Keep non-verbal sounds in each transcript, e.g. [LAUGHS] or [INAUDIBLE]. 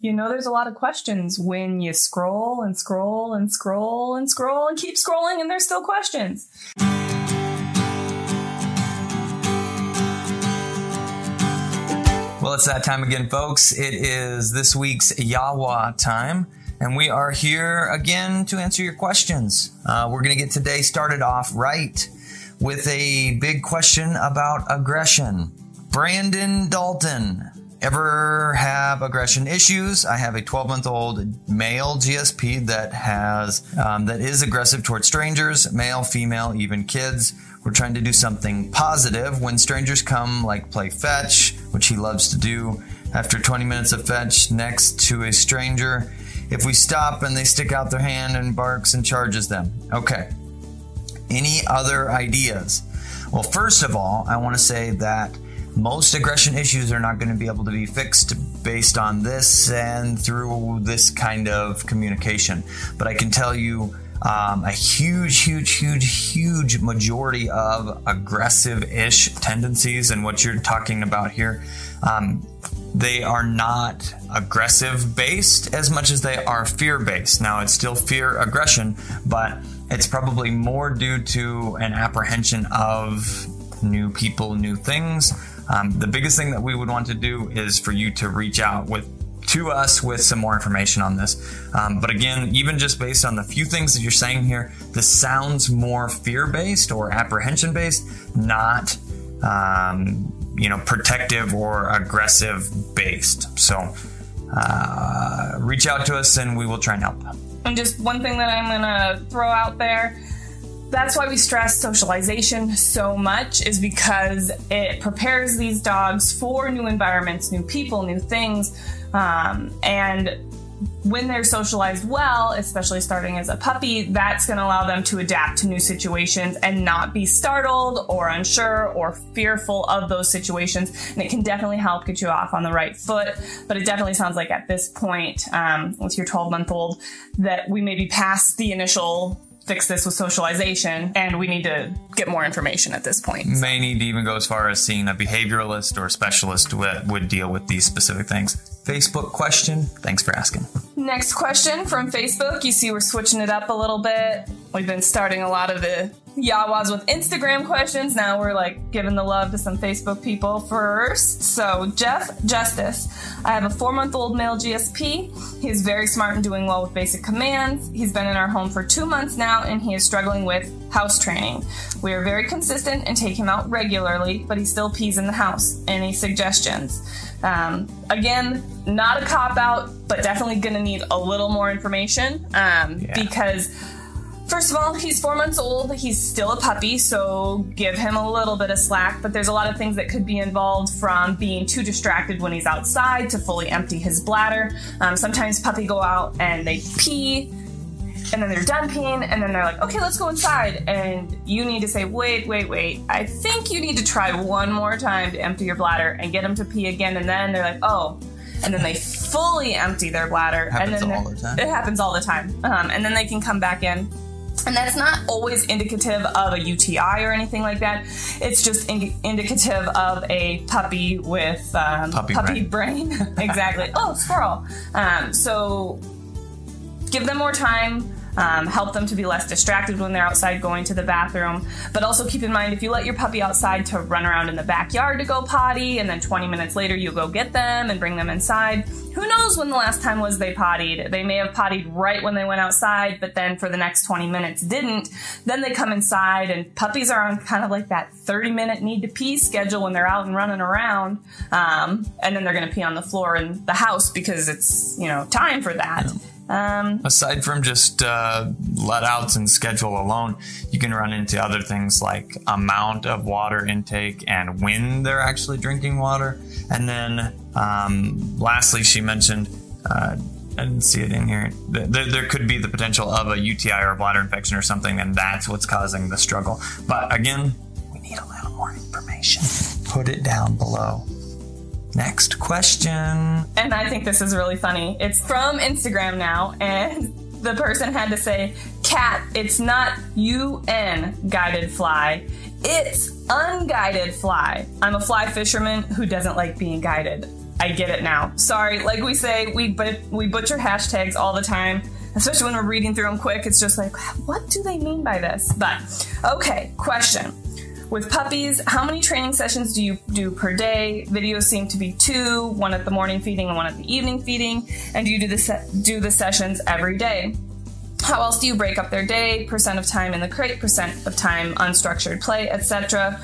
you know there's a lot of questions when you scroll and scroll and scroll and scroll and keep scrolling and there's still questions. Well, it's that time again, folks. It is this week's Yawa time, and we are here again to answer your questions. Uh, we're going to get today started off right with a big question about aggression. Brandon Dalton. Ever have aggression issues? I have a 12 month old male GSP that has um, that is aggressive towards strangers, male, female, even kids. We're trying to do something positive when strangers come, like play fetch, which he loves to do. After 20 minutes of fetch next to a stranger, if we stop and they stick out their hand and barks and charges them. Okay. Any other ideas? Well, first of all, I want to say that most aggression issues are not going to be able to be fixed based on this and through this kind of communication. But I can tell you um, a huge, huge, huge, huge majority of aggressive ish tendencies and what you're talking about here. Um, they are not aggressive based as much as they are fear based. Now, it's still fear aggression, but it's probably more due to an apprehension of new people, new things. Um, the biggest thing that we would want to do is for you to reach out with to us with some more information on this. Um, but again, even just based on the few things that you're saying here, this sounds more fear based or apprehension based, not um, you know protective or aggressive based. So uh, reach out to us and we will try and help. And just one thing that I'm gonna throw out there that's why we stress socialization so much is because it prepares these dogs for new environments new people new things um, and when they're socialized well, especially starting as a puppy, that's going to allow them to adapt to new situations and not be startled or unsure or fearful of those situations. And it can definitely help get you off on the right foot. But it definitely sounds like at this point, um, with your 12 month old, that we may be past the initial fix this with socialization, and we need to get more information at this point. May need to even go as far as seeing a behavioralist or a specialist that would deal with these specific things. Facebook question. Thanks for asking. Next question from Facebook. You see, we're switching it up a little bit. We've been starting a lot of the Yawas with Instagram questions. Now we're like giving the love to some Facebook people first. So, Jeff Justice, I have a four month old male GSP. He is very smart and doing well with basic commands. He's been in our home for two months now and he is struggling with house training. We are very consistent and take him out regularly, but he still pees in the house. Any suggestions? Um, again, not a cop out, but definitely going to need a little more information um, yeah. because First of all, he's four months old. He's still a puppy, so give him a little bit of slack. But there's a lot of things that could be involved from being too distracted when he's outside to fully empty his bladder. Um, sometimes puppy go out and they pee, and then they're done peeing, and then they're like, okay, let's go inside. And you need to say, wait, wait, wait. I think you need to try one more time to empty your bladder and get him to pee again. And then they're like, oh, and then they fully empty their bladder. Happens and then all the time. It happens all the time. Um, and then they can come back in and that's not always indicative of a UTI or anything like that. It's just in- indicative of a puppy with um, puppy, puppy brain. brain. [LAUGHS] exactly. oh, squirrel. Um, so give them more time um, help them to be less distracted when they're outside going to the bathroom. But also keep in mind if you let your puppy outside to run around in the backyard to go potty, and then 20 minutes later you go get them and bring them inside, who knows when the last time was they pottied? They may have pottied right when they went outside, but then for the next 20 minutes didn't. Then they come inside, and puppies are on kind of like that 30 minute need to pee schedule when they're out and running around. Um, and then they're going to pee on the floor in the house because it's, you know, time for that. Yeah. Um, Aside from just uh, let outs and schedule alone, you can run into other things like amount of water intake and when they're actually drinking water. And then, um, lastly, she mentioned. Uh, I didn't see it in here. There, there, could be the potential of a UTI or a bladder infection or something, and that's what's causing the struggle. But again, we need a little more information. Put it down below. Next question. And I think this is really funny. It's from Instagram now, and the person had to say, Cat, it's not UN guided fly, it's unguided fly. I'm a fly fisherman who doesn't like being guided. I get it now. Sorry, like we say, we but we butcher hashtags all the time, especially when we're reading through them quick. It's just like, what do they mean by this? But okay, question. With puppies, how many training sessions do you do per day? Videos seem to be two, one at the morning feeding and one at the evening feeding. And do you do the se- do the sessions every day? How else do you break up their day? Percent of time in the crate, percent of time unstructured play, etc.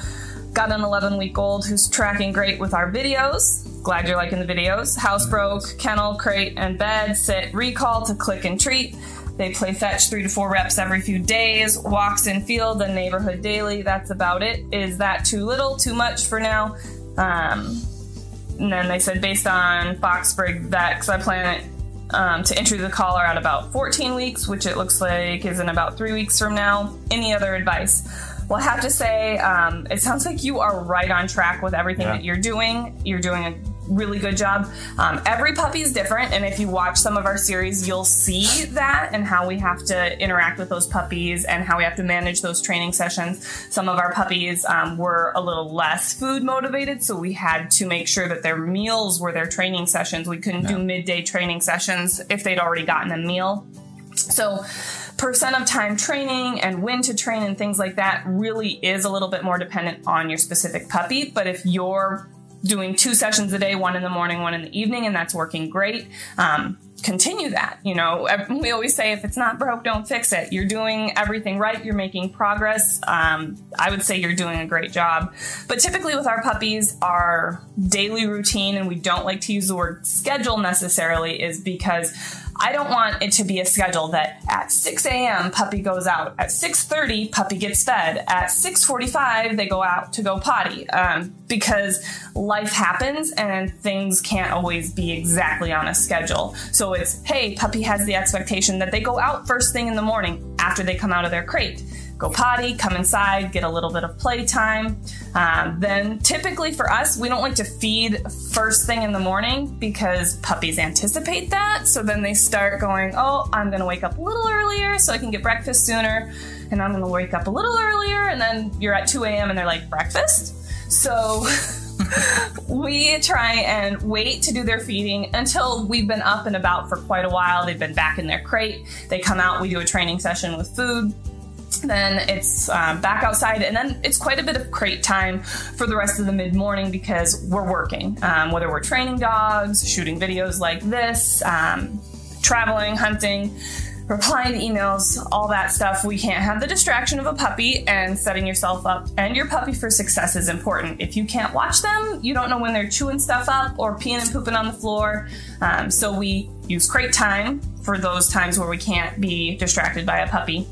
Got an 11 week old who's tracking great with our videos. Glad you're liking the videos. House broke, kennel, crate, and bed, sit, recall to click and treat. They play fetch three to four reps every few days, walks in field and neighborhood daily. That's about it. Is that too little, too much for now? Um, and then they said, based on that because I plan it um, to enter the collar at about 14 weeks, which it looks like is in about three weeks from now. Any other advice? Well, I have to say, um, it sounds like you are right on track with everything Yeah. that you're doing. You're doing a really good job. Um, every puppy is different, and if you watch some of our series, you'll see that and how we have to interact with those puppies and how we have to manage those training sessions. Some of our puppies um, were a little less food motivated, so we had to make sure that their meals were their training sessions. We couldn't do midday training sessions if they'd already gotten a meal. So, percent of time training and when to train and things like that really is a little bit more dependent on your specific puppy. But if you're doing two sessions a day, one in the morning, one in the evening, and that's working great, um, continue that. You know, we always say if it's not broke, don't fix it. You're doing everything right, you're making progress. Um, I would say you're doing a great job. But typically with our puppies, our daily routine, and we don't like to use the word schedule necessarily, is because I don't want it to be a schedule that at 6 a.m. puppy goes out, at 6:30 puppy gets fed, at 6:45 they go out to go potty, um, because life happens and things can't always be exactly on a schedule. So it's hey, puppy has the expectation that they go out first thing in the morning after they come out of their crate go potty, come inside, get a little bit of playtime. Um, then, typically for us, we don't like to feed first thing in the morning because puppies anticipate that. So then they start going, Oh, I'm going to wake up a little earlier so I can get breakfast sooner. And I'm going to wake up a little earlier. And then you're at 2 a.m. and they're like, Breakfast? So. [LAUGHS] we try and wait to do their feeding until we've been up and about for quite a while. They've been back in their crate. They come out, we do a training session with food then it's um, back outside and then it's quite a bit of crate time for the rest of the mid-morning because we're working um, whether we're training dogs shooting videos like this um, traveling hunting replying to emails all that stuff. We can't have the distraction of a puppy and setting yourself up and your puppy for success is important. If you can't watch them you don't know when they're chewing stuff up or peeing and pooping on the floor. Um, so we use crate time for those times where we can't be distracted by a puppy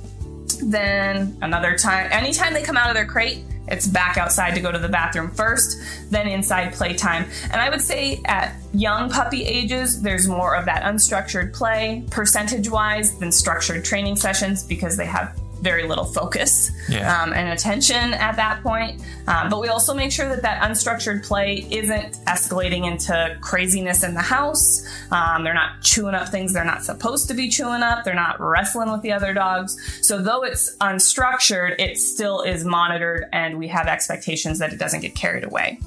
then another time anytime they come out of their crate it's back outside to go to the bathroom first then inside playtime. And i would say at young puppy ages there's more of that unstructured play percentage wise than structured training sessions because they have very little focus Yeah. um, and attention at that point. Um, but we also make sure that that unstructured play isn't escalating into craziness in the house. Um, they're not chewing up things they're not supposed to be chewing up. They're not wrestling with the other dogs. So though it's unstructured, it still is monitored, and we have expectations that it doesn't get carried away.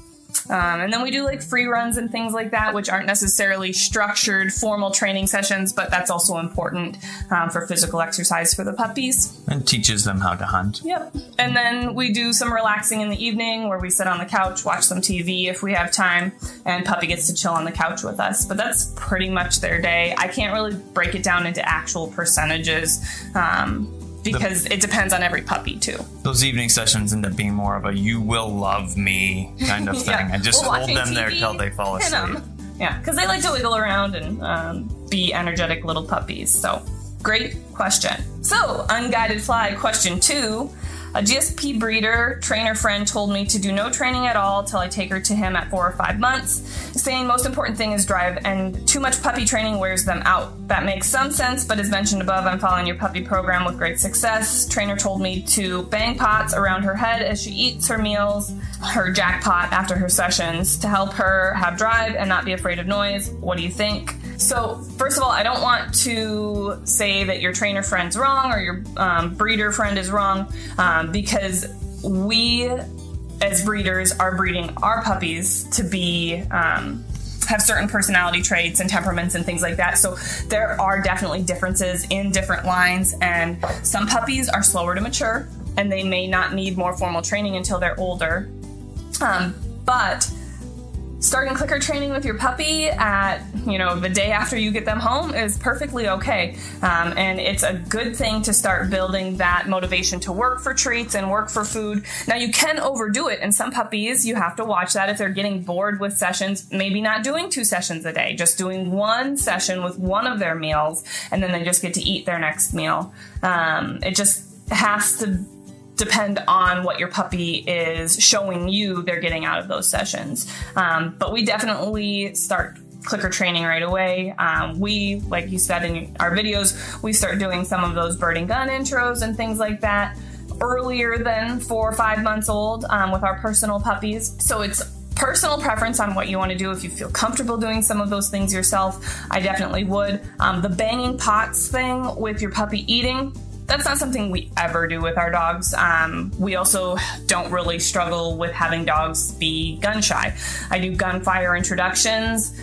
Um, and then we do like free runs and things like that, which aren't necessarily structured formal training sessions, but that's also important um, for physical exercise for the puppies. and teaches them how to hunt. Yep. And then we do some relaxing in the evening where we sit on the couch, watch some TV if we have time, and puppy gets to chill on the couch with us. But that's pretty much their day. I can't really break it down into actual percentages um, because it depends on every puppy too. Those evening sessions end up being more of a "you will love me" kind of [LAUGHS] thing. Yeah. I just hold them there TV, till they fall asleep. Yeah, because they like to wiggle around and um, be energetic little puppies. So, great question. So, unguided fly question two. A GSP breeder trainer friend told me to do no training at all till I take her to him at four or five months, saying most important thing is drive and too much puppy training wears them out. That makes some sense, but as mentioned above, I'm following your puppy program with great success. Trainer told me to bang pots around her head as she eats her meals, her jackpot after her sessions to help her have drive and not be afraid of noise. What do you think? So, first of all, I don't want to say that your trainer friend's wrong or your um, breeder friend is wrong um, because we, as breeders, are breeding our puppies to be um, have certain personality traits and temperaments and things like that. So there are definitely differences in different lines, and some puppies are slower to mature and they may not need more formal training until they're older. Um, but starting clicker training with your puppy at you know the day after you get them home is perfectly okay. Um, and it's a good thing to start building that motivation to work for treats and work for food. Now you can overdo it. And some puppies you have to watch that if they're getting bored with sessions maybe not doing two sessions a day just doing one session with one of their meals and then they just get to eat their next meal. Um, it just has to depend on what your puppy is showing you they're getting out of those sessions. Um, but we definitely start clicker training right away. Um, we, like you said in our videos, we start doing some of those bird and gun intros and things like that earlier than four or five months old um, with our personal puppies. So it's personal preference on what you want to do. If you feel comfortable doing some of those things yourself, I definitely would. Um, the banging pots thing with your puppy eating, that's not something we ever do with our dogs. Um, we also don't really struggle with having dogs be gun shy. I do gunfire introductions,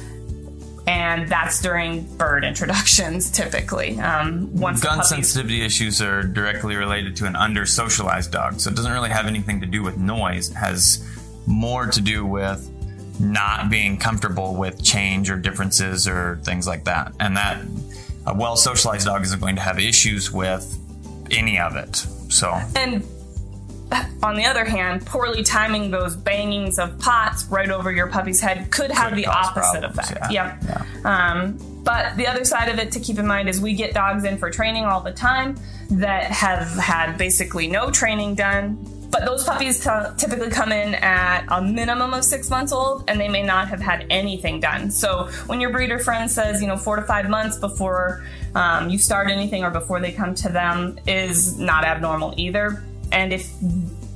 and that's during bird [LAUGHS] introductions typically. Um, once gun sensitivity issues are directly related to an under socialized dog, so it doesn't really have anything to do with noise. It has more to do with not being comfortable with change or differences or things like that, and that a well socialized dog isn't going to have issues with any of it. So and on the other hand, poorly timing those bangings of pots right over your puppy's head could have could the opposite problems, effect. Yeah. Yep. Yeah. Um, but the other side of it to keep in mind is we get dogs in for training all the time that have had basically no training done. But those puppies t- typically come in at a minimum of six months old and they may not have had anything done. So when your breeder friend says, you know, four to five months before um, you start anything or before they come to them is not abnormal either. And if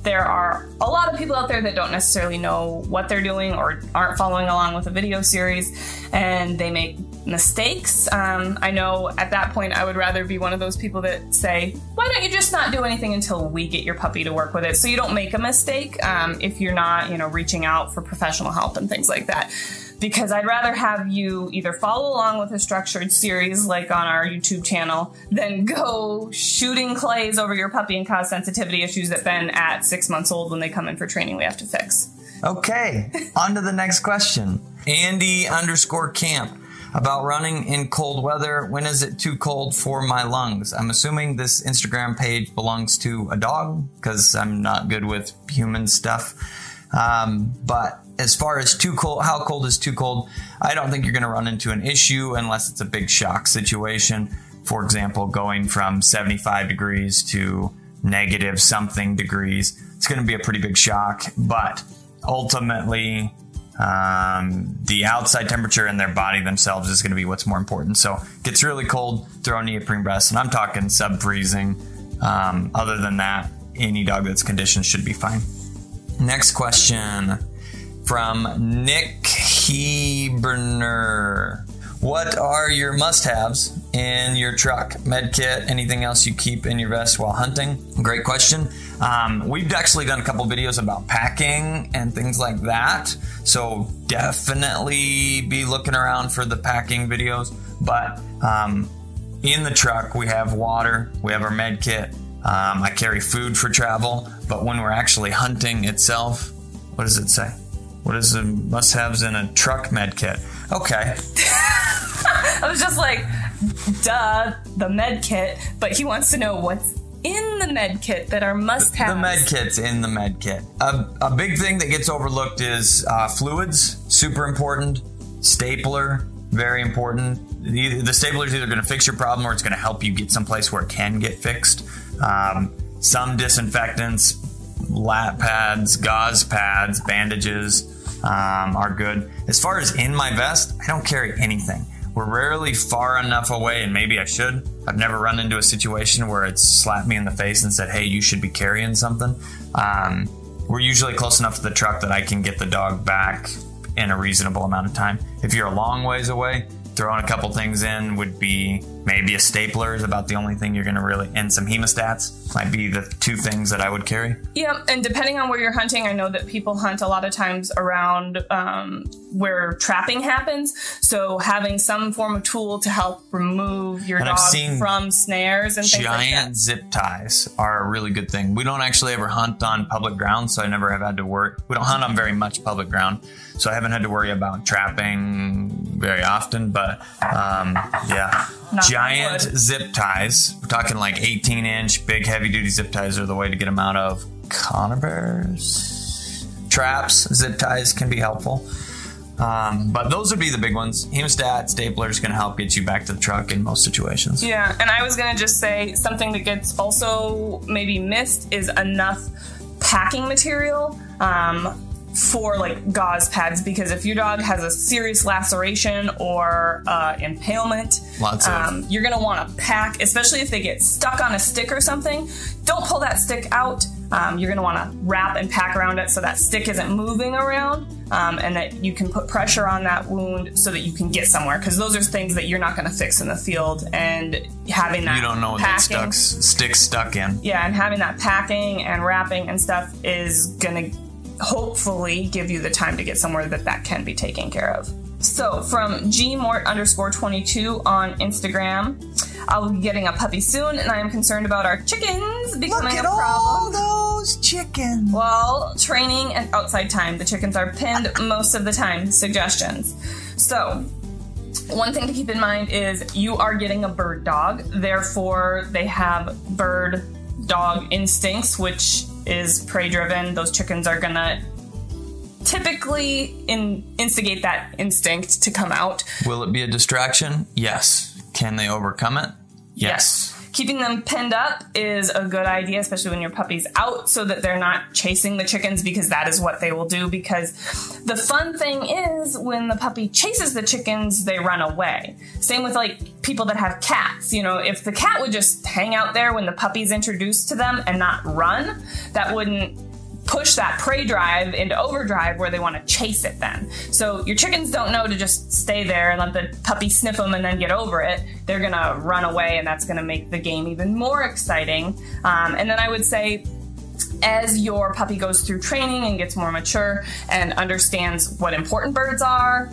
there are a lot of people out there that don't necessarily know what they're doing or aren't following along with a video series and they make mistakes. Um, I know at that point I would rather be one of those people that say, why don't you just not do anything until we get your puppy to work with it so you don't make a mistake um, if you're not, you know, reaching out for professional help and things like that because I'd rather have you either follow along with a structured series like on our YouTube channel than [LAUGHS] go shooting clays over your puppy and cause sensitivity issues that then at six months old when they come in for training we have to fix. Okay, on to the next question. Andy underscore camp about running in cold weather. When is it too cold for my lungs? I'm assuming this Instagram page belongs to a dog because I'm not good with human stuff. Um, but as far as too cold, how cold is too cold? I don't think you're going to run into an issue unless it's a big shock situation. For example, going from 75 degrees to negative something degrees. It's going to be a pretty big shock, but ultimately, um, the outside temperature in their body themselves is going to be what's more important. So, gets really cold, throw neoprene vests, and I'm talking sub freezing. Um, other than that, any dog that's conditioned should be fine. Next question from Nick Heberner. What are your must haves in your truck? Med kit, anything else you keep in your vest while hunting? Great question. Um, we've actually done a couple videos about packing and things like that. So definitely be looking around for the packing videos. But um, in the truck, we have water, we have our med kit. Um, I carry food for travel, but when we're actually hunting itself, what does it say? What is the must haves in a truck med kit? Okay. [LAUGHS] I was just like, duh, the med kit, but he wants to know what's in the med kit that are must have. The med kit's in the med kit. A, a big thing that gets overlooked is uh, fluids, super important. Stapler, very important. The, the stapler is either going to fix your problem or it's going to help you get someplace where it can get fixed. Um, some disinfectants, lap pads, gauze pads, bandages um, are good. As far as in my vest, I don't carry anything. We're rarely far enough away, and maybe I should. I've never run into a situation where it's slapped me in the face and said, hey, you should be carrying something. Um, we're usually close enough to the truck that I can get the dog back in a reasonable amount of time. If you're a long ways away, throwing a couple things in would be maybe a stapler is about the only thing you're going to really, and some hemostats might be the two things that I would carry. Yeah, and depending on where you're hunting, I know that people hunt a lot of times around um, where trapping happens. So having some form of tool to help remove your And dog from snares and things like Giant that. zip ties are a really good thing. We don't actually ever hunt on public ground, so I never have had to worry. We don't hunt on very much public ground, so I haven't had to worry about trapping very often. But um, yeah, On giant zip ties. We're talking like 18 inch, big, heavy duty zip ties are the way to get them out of Conibears. Traps, zip ties can be helpful. Um, but those would be the big ones. Hemostat, staplers can help get you back to the truck in most situations. Yeah, and I was gonna just say something that gets also maybe missed is enough packing material um, for like gauze pads because if your dog has a serious laceration or uh, impalement, Lots of- um, you're gonna want to pack, especially if they get stuck on a stick or something. Don't pull that stick out. Um, you're gonna want to wrap and pack around it so that stick isn't moving around. Um, and that you can put pressure on that wound so that you can get somewhere because those are things that you're not going to fix in the field and having that You don't know what packing, that stuck's, stick's stuck in. yeah and having that packing and wrapping and stuff is going to hopefully give you the time to get somewhere that that can be taken care of so from gmort underscore 22 on instagram i'll be getting a puppy soon and i am concerned about our chickens becoming a problem All those chickens. well, training and outside time. The chickens are pinned most of the time. Suggestions. So, one thing to keep in mind is you are getting a bird dog, therefore, they have bird dog instincts, which is prey driven. Those chickens are gonna typically in, instigate that instinct to come out. Will it be a distraction? Yes. Can they overcome it? Yes. Keeping them pinned up is a good idea, especially when your puppy's out, so that they're not chasing the chickens because that is what they will do. Because the fun thing is when the puppy chases the chickens, they run away. Same with like people that have cats. You know, if the cat would just hang out there when the puppy's introduced to them and not run, that wouldn't push that prey drive into overdrive where they want to chase it then. So your chickens don't know to just stay there and let the puppy sniff them and then get over it. They're going to run away and that's going to make the game even more exciting. Um, and then I would say, as your puppy goes through training and gets more mature and understands what important birds are,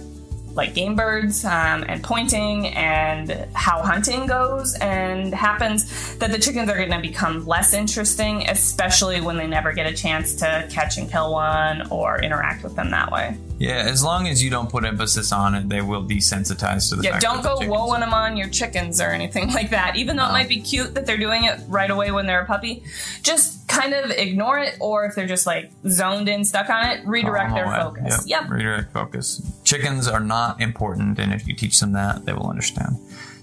like game birds um, and pointing and how hunting goes and happens that the chickens are going to become less interesting especially when they never get a chance to catch and kill one or interact with them that way. Yeah, as long as you don't put emphasis on it, they will desensitize to the yeah don't go woeing them on your chickens or anything [LAUGHS] like that. Even though it might be cute that they're doing it right away when they're a puppy just kind of ignore it or if they're just like zoned in stuck on it redirect their focus. Yep. yep. Redirect focus. Chickens are not important, and if you teach them that, they will understand.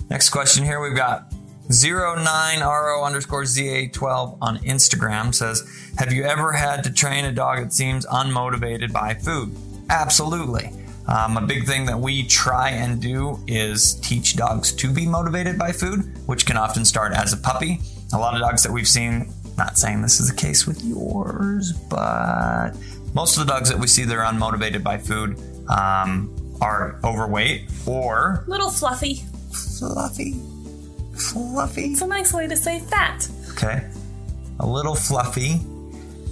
Next question here we've got 09RO underscore ZA12 on Instagram says, Have you ever had to train a dog that seems unmotivated by food? Absolutely. Um, a big thing that we try and do is teach dogs to be motivated by food, which can often start as a puppy. A lot of dogs that we've seen, not saying this is the case with yours, but most of the dogs that we see that are unmotivated by food um, are overweight or little fluffy fluffy. Fluffy. it's a nice way to say fat Okay. A little fluffy.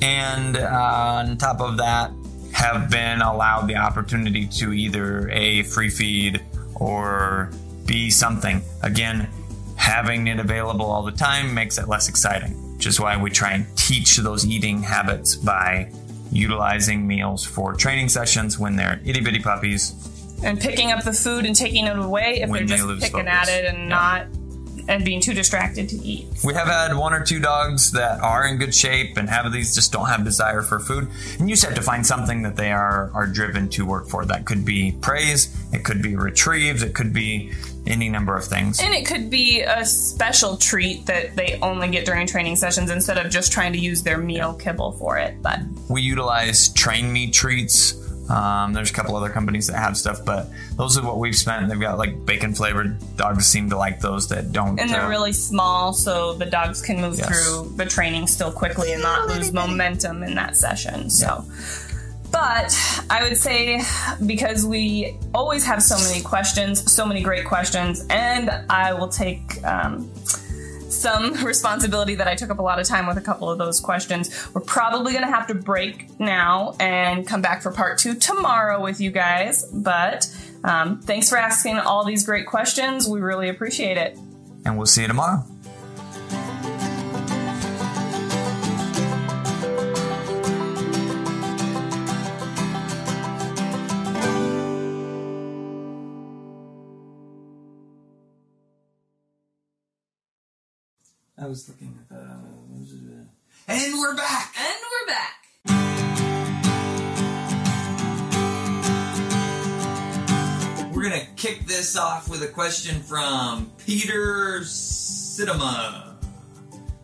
And uh, on top of that, have been allowed the opportunity to either A, free feed or B, something. Again, having it available all the time makes it less exciting, which is why we try and teach those eating habits by utilizing meals for training sessions when they're itty bitty puppies. and picking up the food and taking it away if When they're just lose picking focus. at it and Yeah. not and being too distracted to eat. We have had one or two dogs that are in good shape and have these just don't have desire for food. And you just have to find something that they are are driven to work for. That could be praise, it could be retrieves, it could be any number of things. And it could be a special treat that they only get during training sessions instead of just trying to use their meal kibble for it. But We utilize train me treats. Um, there's a couple other companies that have stuff, but those are what we've spent. They've got like bacon flavored. Dogs seem to like those that don't. and they're uh, really small, so the dogs can move Yes. through the training still quickly and not lose momentum in that session. So But I would say because we always have so many questions, so many great questions, and I will take um, some [LAUGHS] responsibility that I took up a lot of time with a couple of those questions. We're probably going to have to break now and come back for part two tomorrow with you guys. But um, thanks for asking all these great questions. We really appreciate it. And we'll see you tomorrow. I was looking at the. And we're back! And we're back. We're gonna kick this off with a question from Peter Cinema.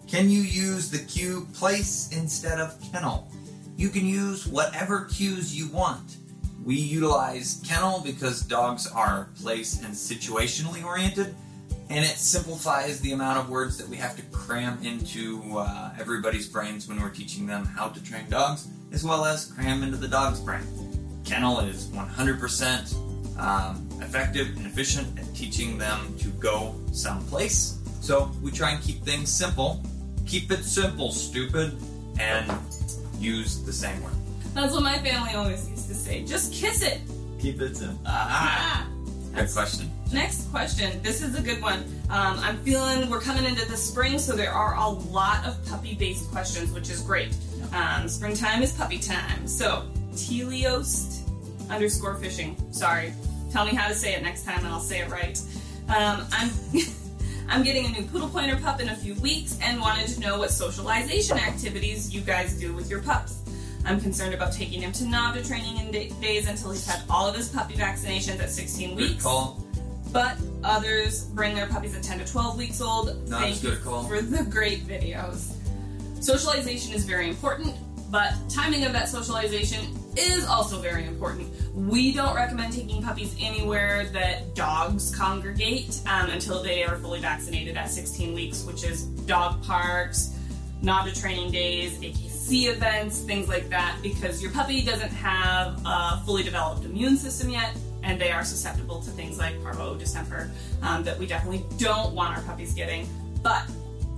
Can you use the cue place instead of kennel? You can use whatever cues you want. We utilize kennel because dogs are place and situationally oriented, and it simplifies the amount of words that we have to cram into uh, everybody's brains when we're teaching them how to train dogs, as well as cram into the dog's brain. Kennel is 100% um, effective and efficient at teaching them to go someplace. So we try and keep things simple. Keep it simple, stupid, and use the same word. That's what my family always used to say. Just kiss it. Keep it simple. Ah, Ah. Good question. Next question. This is a good one. Um, I'm feeling we're coming into the spring, so there are a lot of puppy based questions, which is great. Um, springtime is puppy time. So, Teliost underscore fishing. Sorry. Tell me how to say it next time and I'll say it right. Um, I'm. [LAUGHS] I'm getting a new poodle pointer pup in a few weeks and wanted to know what socialization activities you guys do with your pups. I'm concerned about taking him to NAVHDA training in da- days until he's had all of his puppy vaccinations at 16 Good weeks. call. But others bring their puppies at 10 to 12 weeks old. Not Thank good you call. for the great videos. Socialization is very important, but timing of that socialization is also very important. We don't recommend taking puppies anywhere that dogs congregate um, until they are fully vaccinated at 16 weeks, which is dog parks, NAVHDA training days, AKC events, things like that, because your puppy doesn't have a fully developed immune system yet, and they are susceptible to things like parvo, distemper, um, that we definitely don't want our puppies getting. But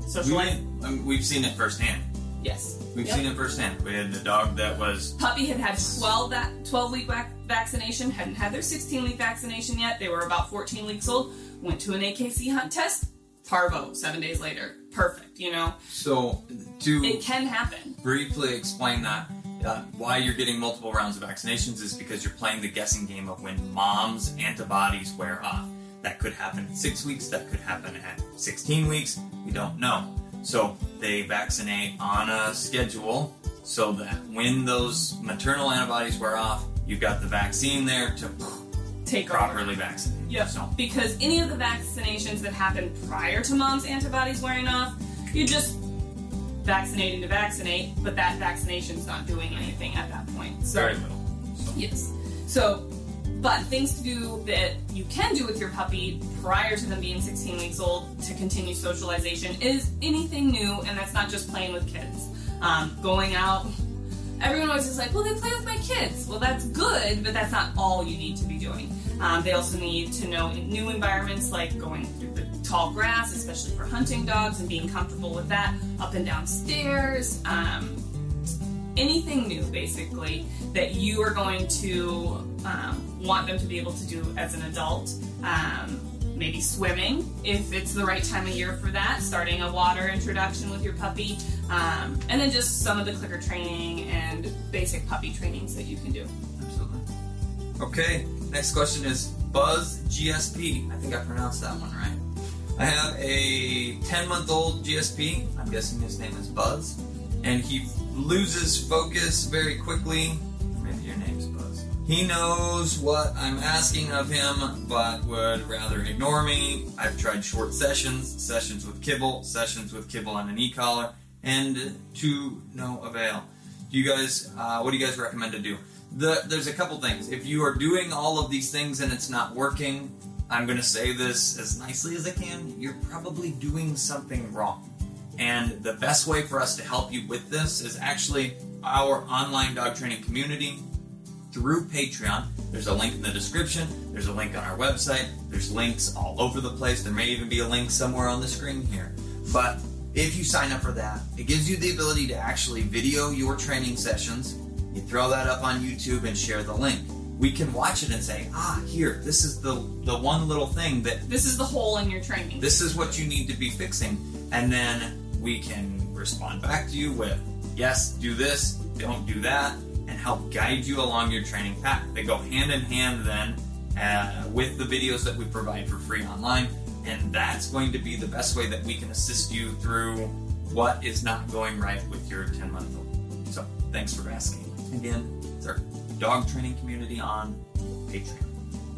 socialize, We, um, we've seen it firsthand. yes, We've Yep. seen it firsthand. We had the dog that was puppy had had 12 that 12 week vac- vaccination, hadn't had their 16 week vaccination yet. They were about 14 weeks old. Went to an AKC hunt test, parvo. Seven days later, perfect. You know, so to it can happen. briefly explain that. Uh, why you're getting multiple rounds of vaccinations is because you're playing the guessing game of when mom's antibodies wear off. That could happen at six weeks, that could happen at 16 weeks, we don't know. So they vaccinate on a schedule so that when those maternal antibodies wear off, you've got the vaccine there to Take properly vaccinate. Yep. So Because any of the vaccinations that happen prior to mom's antibodies wearing off, you're just vaccinating to vaccinate, but that vaccination's not doing anything at that point. So very little. So, Yes. So, but things to do that you can do with your puppy prior to them being 16 weeks old to continue socialization is anything new, and that's not just playing with kids. Um, going out. Everyone always is like, well, they play with my kids. Well, that's good, but that's not all you need to be doing. Um, they also need to know new environments like going through the tall grass, especially for hunting dogs, and being comfortable with that, up and down stairs. Um, anything new basically that you are going to um, want them to be able to do as an adult um, maybe swimming if it's the right time of year for that starting a water introduction with your puppy um, and then just some of the clicker training and basic puppy trainings that you can do Absolutely. Okay, next question is Buzz GSP. I think I pronounced that one right. I have a 10 month old GSP. I'm guessing his name is Buzz. And he loses focus very quickly. Maybe your name's Buzz. He knows what I'm asking of him, but would rather ignore me. I've tried short sessions, sessions with kibble, sessions with kibble on an e collar, and to no avail. Do you guys, uh, what do you guys recommend to do? The, there's a couple things. If you are doing all of these things and it's not working, I'm going to say this as nicely as I can. You're probably doing something wrong. And the best way for us to help you with this is actually our online dog training community. through Patreon. There's a link in the description. There's a link on our website. There's links all over the place. There may even be a link somewhere on the screen here. But if you sign up for that, it gives you the ability to actually video your training sessions. You throw that up on YouTube and share the link. We can watch it and say, ah, here, this is the the one little thing that This is the hole in your training. this is what you need to be fixing. And then we can respond back to you with, yes, do this, don't do that, and help guide you along your training path. They go hand in hand then uh, with the videos that we provide for free online. And that's going to be the best way that we can assist you through what is not going right with your 10 month old. So thanks for asking. Again, it's our dog training community on Patreon.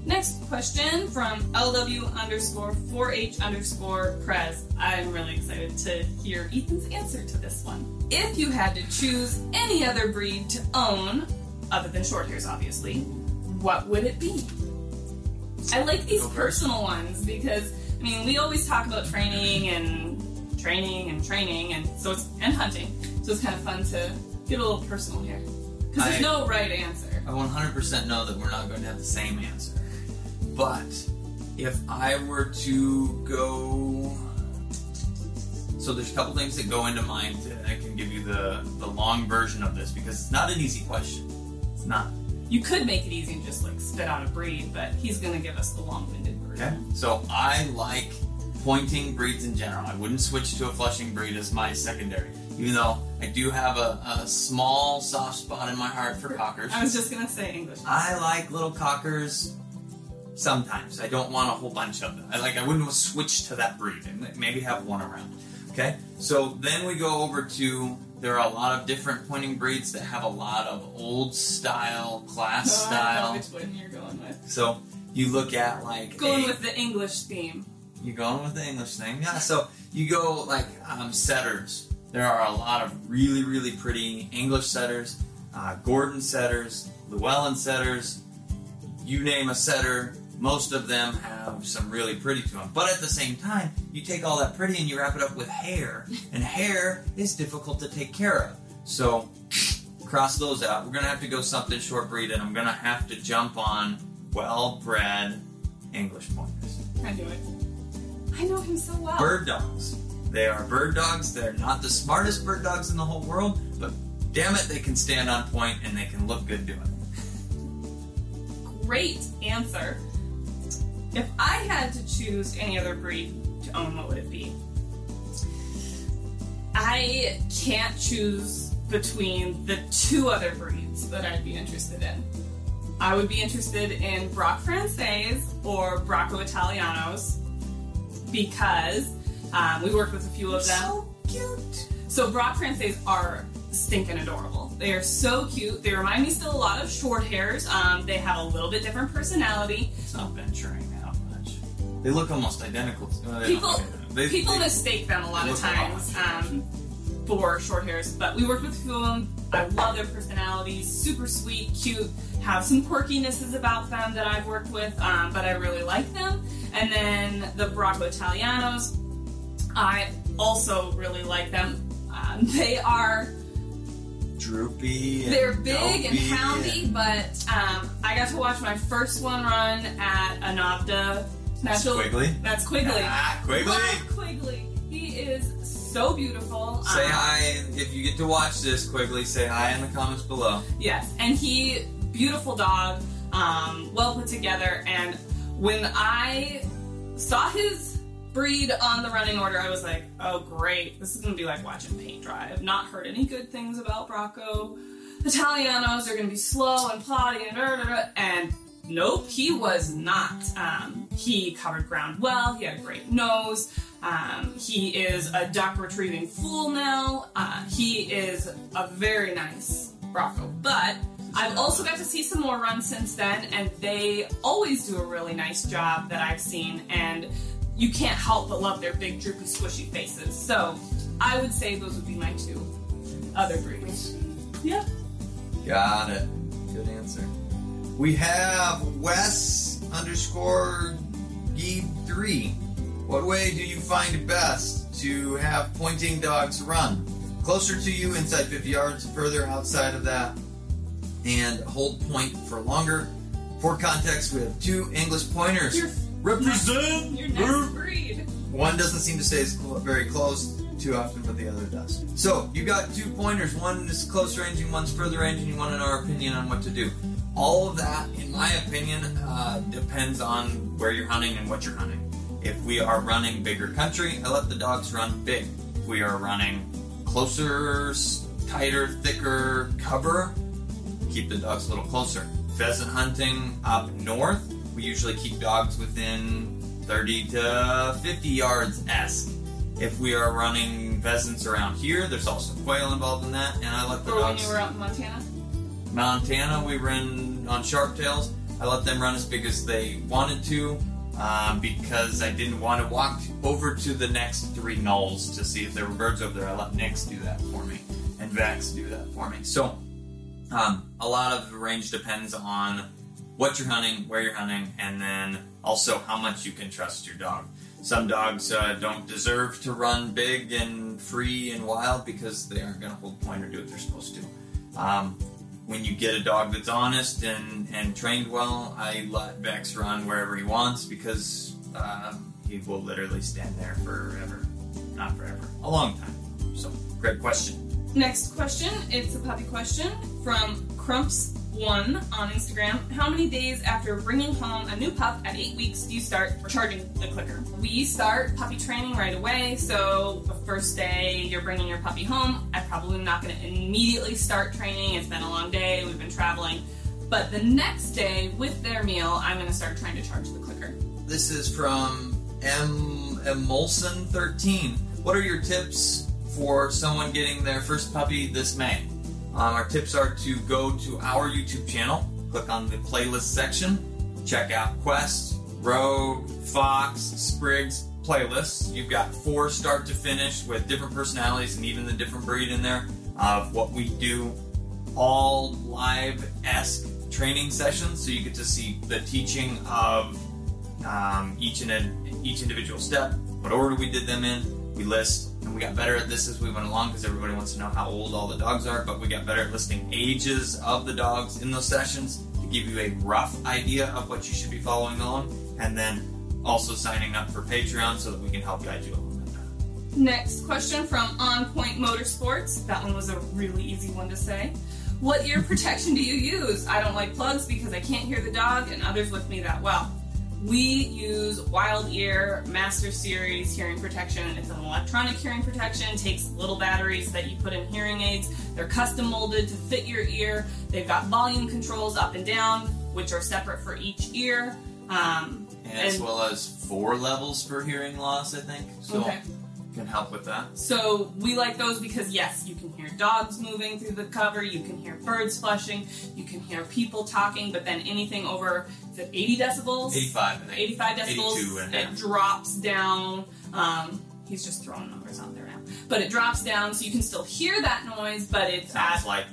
Next question from LW underscore 4H underscore Prez. I'm really excited to hear Ethan's answer to this one. If you had to choose any other breed to own, other than short hairs obviously, what would it be? I like these personal ones because, I mean, we always talk about training and training and training and so it's and hunting. So it's kind of fun to get a little personal here. Because there's no right answer. I 100% know that we're not going to have the same answer. But if I were to go. So there's a couple things that go into mind. and I can give you the, the long version of this because it's not an easy question. It's not. You could make it easy and just like spit out a breed, but he's gonna give us the long-winded version. Okay. So I like pointing breeds in general. I wouldn't switch to a flushing breed as my secondary. Even though I do have a, a small soft spot in my heart for cockers. I was just gonna say English. I like little cockers sometimes. I don't want a whole bunch of them. I like I wouldn't switch to that breed and maybe have one around. Okay? So then we go over to there are a lot of different pointing breeds that have a lot of old style, class Oh, I know style. which one you're going with. So you look at like Going a- with the English theme. you going with the English thing? Yeah. So you go like um, setters. There are a lot of really, really pretty English setters, uh, Gordon setters, Llewellin setters. You name a setter, most of them have some really pretty to them. But at the same time, you take all that pretty and you wrap it up with hair, and hair is difficult to take care of. So cross those out. We're gonna have to go something short breed, and I'm gonna have to jump on well-bred English pointers. I do it. I know him so well. Bird dogs. They are bird dogs. They're not the smartest bird dogs in the whole world, but damn it, they can stand on point and they can look good doing it. Great answer. If I had to choose any other breed to own, what would it be? I can't choose between the two other breeds that I'd be interested in. I would be interested in Braque Francais or Bracco Italianos because um, we worked with a few of them. So cute. So Braque Francais are stinking adorable. They are so cute. They remind me still a lot of short hairs. Um, they have a little bit different personality. It's not venturing out much. They look almost identical. to- uh, People they- people they- mistake them a lot of look lot times um, for short hairs. But we worked with a few of them. I love their personalities. Super sweet, cute. Have some quirkinesses about them that I've worked with, um, but I really like them. And then the Bracco Italianos, I also really like them. Um, [LAUGHS] they are droopy. They're big and poundy, but um, I got to watch my first one run at Anavda That's. Quigley. That's Quigley. Ah, Quigley. Love Quigley. He is so beautiful. Say Um, hi if you get to watch this. Quigley, say hi in the comments below. Yes, and he beautiful dog, um, well put together. And when I saw his breed on the running order, I was like, oh great, this is gonna be like watching paint dry. I've not heard any good things about Bracco. Italianos are gonna be slow and plotty and da, da, da, and nope, he was not. Um, he covered ground well. He had a great nose. Um, he is a duck retrieving fool now. Uh, he is a very nice Bracco, but I've also got to see some more runs since then, and they always do a really nice job that I've seen, and you can't help but love their big, droopy, squishy faces. So I would say those would be my two other breeds. Yep. Got it. Good answer. We have Wes underscore Geeb three. What way do you find it best to have pointing dogs run? Closer to you, inside 50 yards, further outside of that? and hold point for longer. For context, we have two English pointers. Your- Represent! Your next breed. One doesn't seem to stay as cl- very close too often, but the other does. So you got two pointers. One is close ranging, one's further ranging. You want to know our opinion on what to do. All of that, in my opinion, uh, depends on where you're hunting and what you're hunting. If we are running bigger country, I let the dogs run big. If we are running closer, tighter, thicker cover, keep the dogs a little closer. Pheasant hunting up north, we usually keep dogs within 30 to 50 yards esque. If we are running pheasants around here, there's also quail involved in that, and I let the Or when dogs. you were out in Montana. Montana, we ran on sharp tails. I let them run as big as they wanted to um, because I didn't want to walk over to the next three knolls to see if there were birds over there. I let Nix do that for me and Vex do that for me. So um, a lot of range depends on what you're hunting, where you're hunting, and then also how much you can trust your dog. Some dogs uh, don't deserve to run big and free and wild because they aren't going to hold point or do what they're supposed to. Um, when you get a dog that's honest and, and trained well, I let Vex run wherever he wants because um, he will literally stand there forever. Not forever, a long time. So, great question. Next question. It's a puppy question from Crumps1 on Instagram. How many days after bringing home a new pup at eight weeks do you start charging the clicker? We start puppy training right away. So the first day you're bringing your puppy home, I'm probably not going to immediately start training. It's been a long day. We've been traveling. But the next day with their meal, I'm going to start trying to charge the clicker. This is from M. Emulsion 13. What are your tips for someone getting their first puppy this May? Um, our tips are to go to our YouTube channel, click on the playlist section, check out Quest, Rogue, Fox, Spriggs playlists. You've got four start to finish with different personalities and even the different breed in there of what we do all live esque training sessions, so you get to see the teaching of um, each and each individual step, what order we did them in. We list, and we got better at this as we went along because everybody wants to know how old all the dogs are. But we got better at listing ages of the dogs in those sessions to give you a rough idea of what you should be following along, and then also signing up for Patreon so that we can help guide you along. Next question from On Point Motorsports. That one was a really easy one to say. What ear protection do you use? I don't like plugs because I can't hear the dog and others with me that well. We use Wild Ear Master Series hearing protection. It's an electronic hearing protection, takes little batteries that you put in hearing aids. They're custom molded to fit your ear. They've got volume controls up and down, which are separate for each ear. Um, as And- well as four levels for hearing loss, I think. So Okay. can help with that. So we like those because yes, you can hear dogs moving through the cover, you can hear birds flushing, you can hear people talking, but then anything over is it 80 decibels? 85, I 85 decibels, 82 and it half. drops down. Um, he's just throwing numbers out there now, but it drops down, so you can still hear that noise, but it's Sounds at like.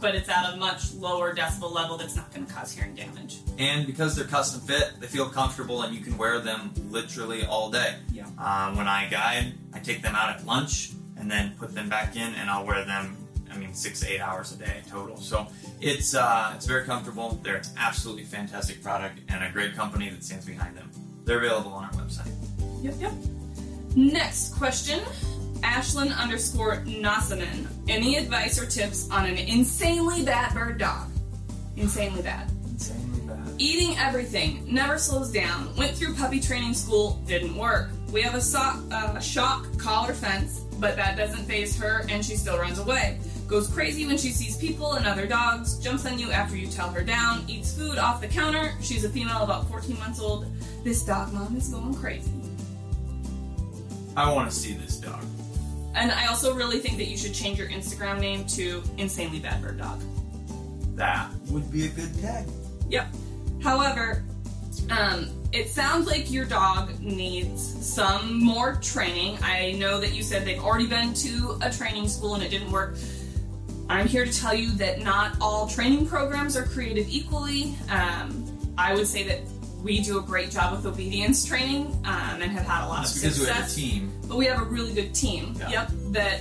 but it's at a much lower decibel level that's not going to cause hearing damage. And because they're custom fit, they feel comfortable and you can wear them literally all day. Yeah. Um, when I guide, I take them out at lunch and then put them back in, and I'll wear them. I mean, six to eight hours a day total. So it's uh, it's very comfortable. They're an absolutely fantastic product and a great company that stands behind them. They're available on our website. Yep, yep. Next question. Ashlyn underscore Nossaman. Any advice or tips on an insanely bad bird dog? Insanely bad. Insanely bad. Eating everything, never slows down. Went through puppy training school, didn't work. We have a sock, uh, shock collar fence, but that doesn't phase her and she still runs away. Goes crazy when she sees people and other dogs, jumps on you after you tell her down, eats food off the counter. She's a female about 14 months old. This dog mom is going crazy. I want to see this dog. And I also really think that you should change your Instagram name to Insanely Bad Bird Dog. That would be a good tag. Yep. However, um, it sounds like your dog needs some more training. I know that you said they've already been to a training school and it didn't work. I'm here to tell you that not all training programs are created equally. Um, I would say that we do a great job with obedience training um, and have had a lot That's of because we success have a team. but we have a really good team. Yeah. Yep, that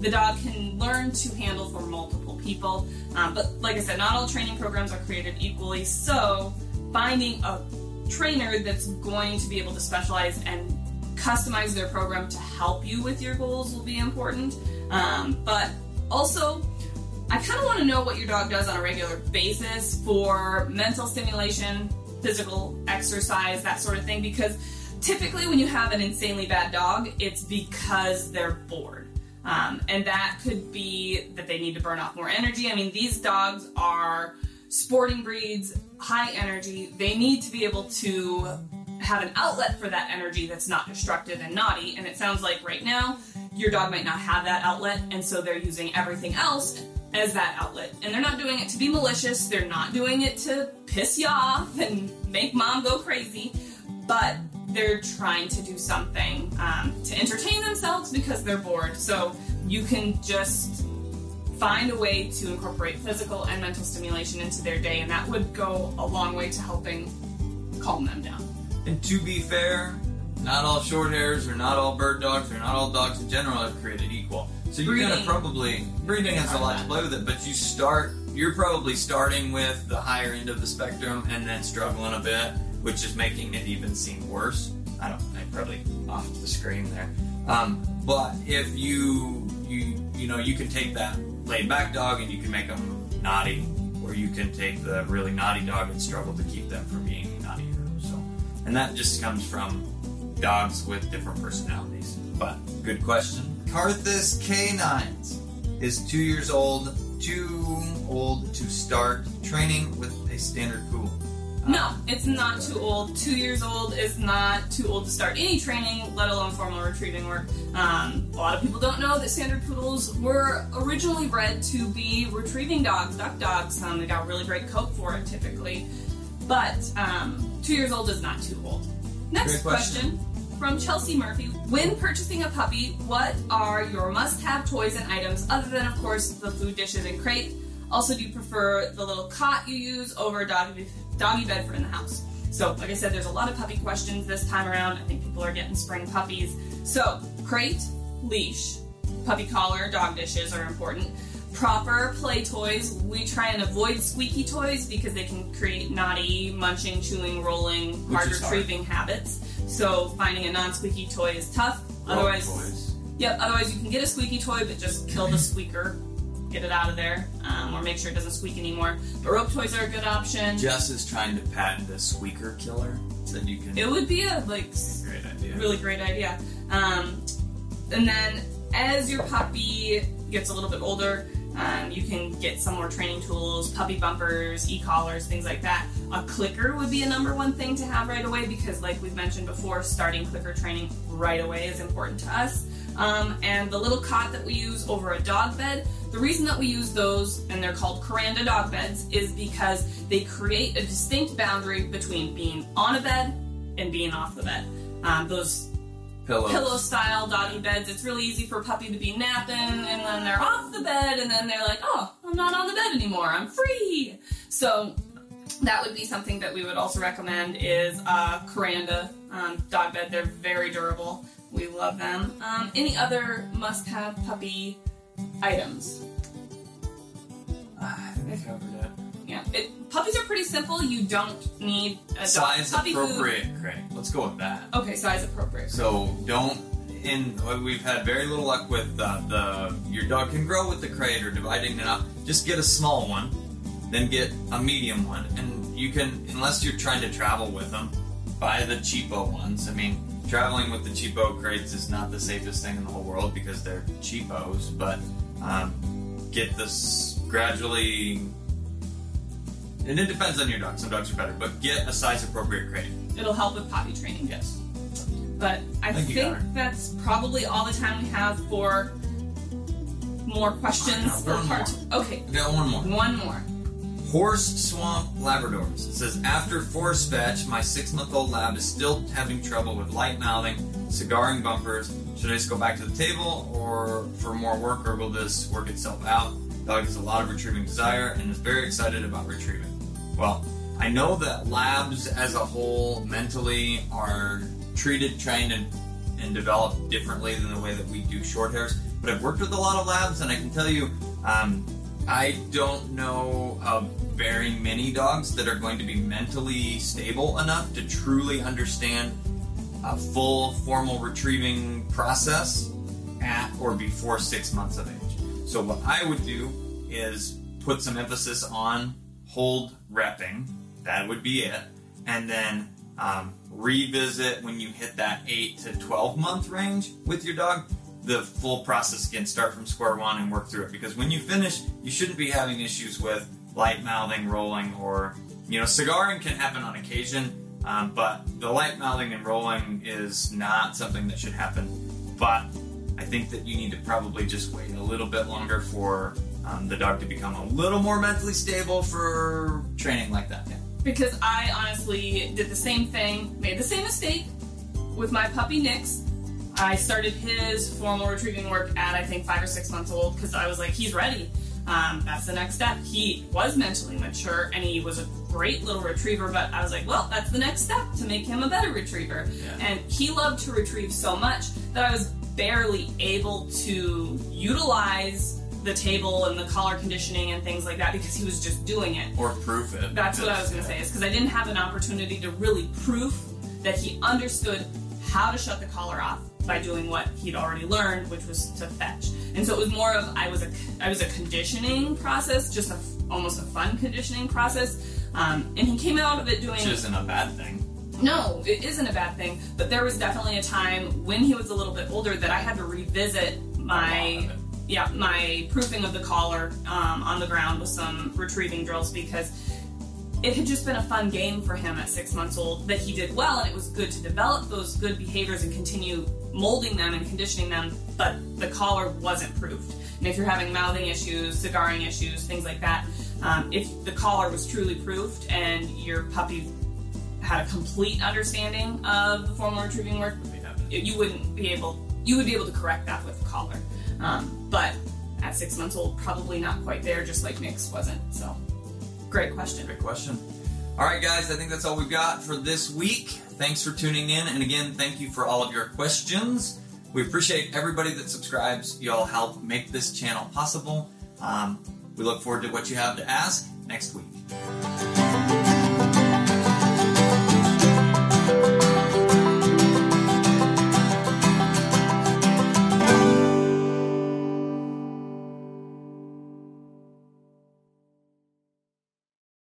the dog can learn to handle for multiple people. Um, but like I said, not all training programs are created equally. So finding a trainer that's going to be able to specialize and customize their program to help you with your goals will be important. Um, but also, I kind of want to know what your dog does on a regular basis for mental stimulation, physical exercise, that sort of thing, because typically when you have an insanely bad dog, it's because they're bored. Um, and that could be that they need to burn off more energy. I mean, these dogs are sporting breeds, high energy. They need to be able to have an outlet for that energy that's not destructive and naughty. And it sounds like right now, your dog might not have that outlet, and so they're using everything else as that outlet. And they're not doing it to be malicious, they're not doing it to piss you off and make mom go crazy, but they're trying to do something um, to entertain themselves because they're bored. So you can just find a way to incorporate physical and mental stimulation into their day, and that would go a long way to helping calm them down. And to be fair, not all short hairs or not all bird dogs or not all dogs in general are created equal. So you're gonna probably breeding has a lot to play with it, but you start you're probably starting with the higher end of the spectrum and then struggling a bit, which is making it even seem worse. I don't I probably off the screen there. Um, but if you you you know you can take that laid back dog and you can make them naughty, or you can take the really naughty dog and struggle to keep them from being naughty. So, and that just comes from dogs with different personalities. But good question. Carthus K9s is two years old, too old to start training with a standard poodle. No, it's not too old. Two years old is not too old to start any training, let alone formal retrieving work. Um, a lot of people don't know that standard poodles were originally bred to be retrieving dogs, duck dogs. Um, they got a really great coat for it typically. But um, two years old is not too old. Next question. question from Chelsea Murphy. When purchasing a puppy, what are your must have toys and items other than, of course, the food dishes and crate? Also, do you prefer the little cot you use over a doggy, doggy bed for in the house? So, like I said, there's a lot of puppy questions this time around. I think people are getting spring puppies. So, crate, leash, puppy collar, dog dishes are important. Proper play toys. We try and avoid squeaky toys because they can create naughty, munching, chewing, rolling, Which hard is hard. retrieving habits. So finding a non-squeaky toy is tough. Otherwise, toys. Yep. Otherwise, you can get a squeaky toy, but just kill the squeaker, get it out of there, um, or make sure it doesn't squeak anymore. But rope toys are a good option. Jess is trying to patent a squeaker killer that you can. It would be a like Great idea. really great idea. Um, and then as your puppy gets a little bit older, um, you can get some more training tools, puppy bumpers, e-collars, things like that. A clicker would be a number one thing to have right away because, like we've mentioned before, starting clicker training right away is important to us. Um, and the little cot that we use over a dog bed, the reason that we use those, and they're called Kuranda dog beds, is because they create a distinct boundary between being on a bed and being off the bed. Um, those pillows. pillow style doggy beds, it's really easy for a puppy to be napping and then they're off the bed and then they're like, oh, I'm not on the bed anymore, I'm free. So that would be something that we would also recommend is a Kuranda um, dog bed. They're very durable. We love them. Um, any other must-have puppy items? Ah, I think I covered it. Yeah, it, puppies are pretty simple. You don't need a dog. Size food- appropriate crate. Let's go with that. Okay, size appropriate. So don't. In we've had very little luck with uh, the your dog can grow with the crate or dividing it up. Just get a small one, then get a medium one, and you can unless you're trying to travel with them, buy the cheapo ones. I mean, traveling with the cheapo crates is not the safest thing in the whole world because they're cheapos. But um, get this gradually. And it depends on your dog. Some dogs are better, but get a size appropriate crate. It'll help with potty training. Yes. But I Thank think that's probably all the time we have for more questions or one part. Okay, I got one more. one more. Horse Swamp Labradors. It says after force fetch, my six-month-old lab is still having trouble with light mouthing, cigaring bumpers. Should I just go back to the table, or for more work, or will this work itself out? Dog has a lot of retrieving desire and is very excited about retrieving. Well, I know that labs as a whole mentally are treated, trained, and, and developed differently than the way that we do short hairs. But I've worked with a lot of labs, and I can tell you, um, I don't know of very many dogs that are going to be mentally stable enough to truly understand a full formal retrieving process at or before six months of age. So what I would do is put some emphasis on hold repping. That would be it, and then um, revisit when you hit that eight to twelve month range with your dog. The full process again, start from square one and work through it. Because when you finish, you shouldn't be having issues with light mouthing, rolling, or you know, cigaring can happen on occasion. Um, but the light mouthing and rolling is not something that should happen. But I think that you need to probably just wait a little bit longer for um, the dog to become a little more mentally stable for training like that. Yeah. Because I honestly did the same thing, made the same mistake with my puppy Nix. I started his formal retrieving work at I think five or six months old because I was like, he's ready. Um, that's the next step. He was mentally mature and he was a great little retriever, but I was like, well, that's the next step to make him a better retriever. Yeah. And he loved to retrieve so much that I was barely able to utilize the table and the collar conditioning and things like that because he was just doing it. Or proof it. That's what I was going to say, is because I didn't have an opportunity to really proof that he understood how to shut the collar off by doing what he'd already learned, which was to fetch. And so it was more of I was a I was a conditioning process, just a, almost a fun conditioning process. Um, and he came out of it doing Which isn't a bad thing. no, it isn't a bad thing. But there was definitely a time when he was a little bit older that I had to revisit my. Yeah my proofing of the collar um, on the ground with some retrieving drills because it had just been a fun game for him at six months old that he did well and it was good to develop those good behaviors and continue molding them and conditioning them but the collar wasn't proofed. And if you're having mouthing issues cigaring issues things like that um, if the collar was truly proofed and your puppy had a complete understanding of the formal retrieving work you wouldn't be able you would be able to correct that with the collar um, but at six months old probably not quite there just like Nix wasn't so great question Great question. All right, guys, I think that's all we've got for this week. Thanks for tuning in. And again, thank you for all of your questions. We appreciate everybody that subscribes. You all help make this channel possible. Um, we look forward to what you have to ask next week.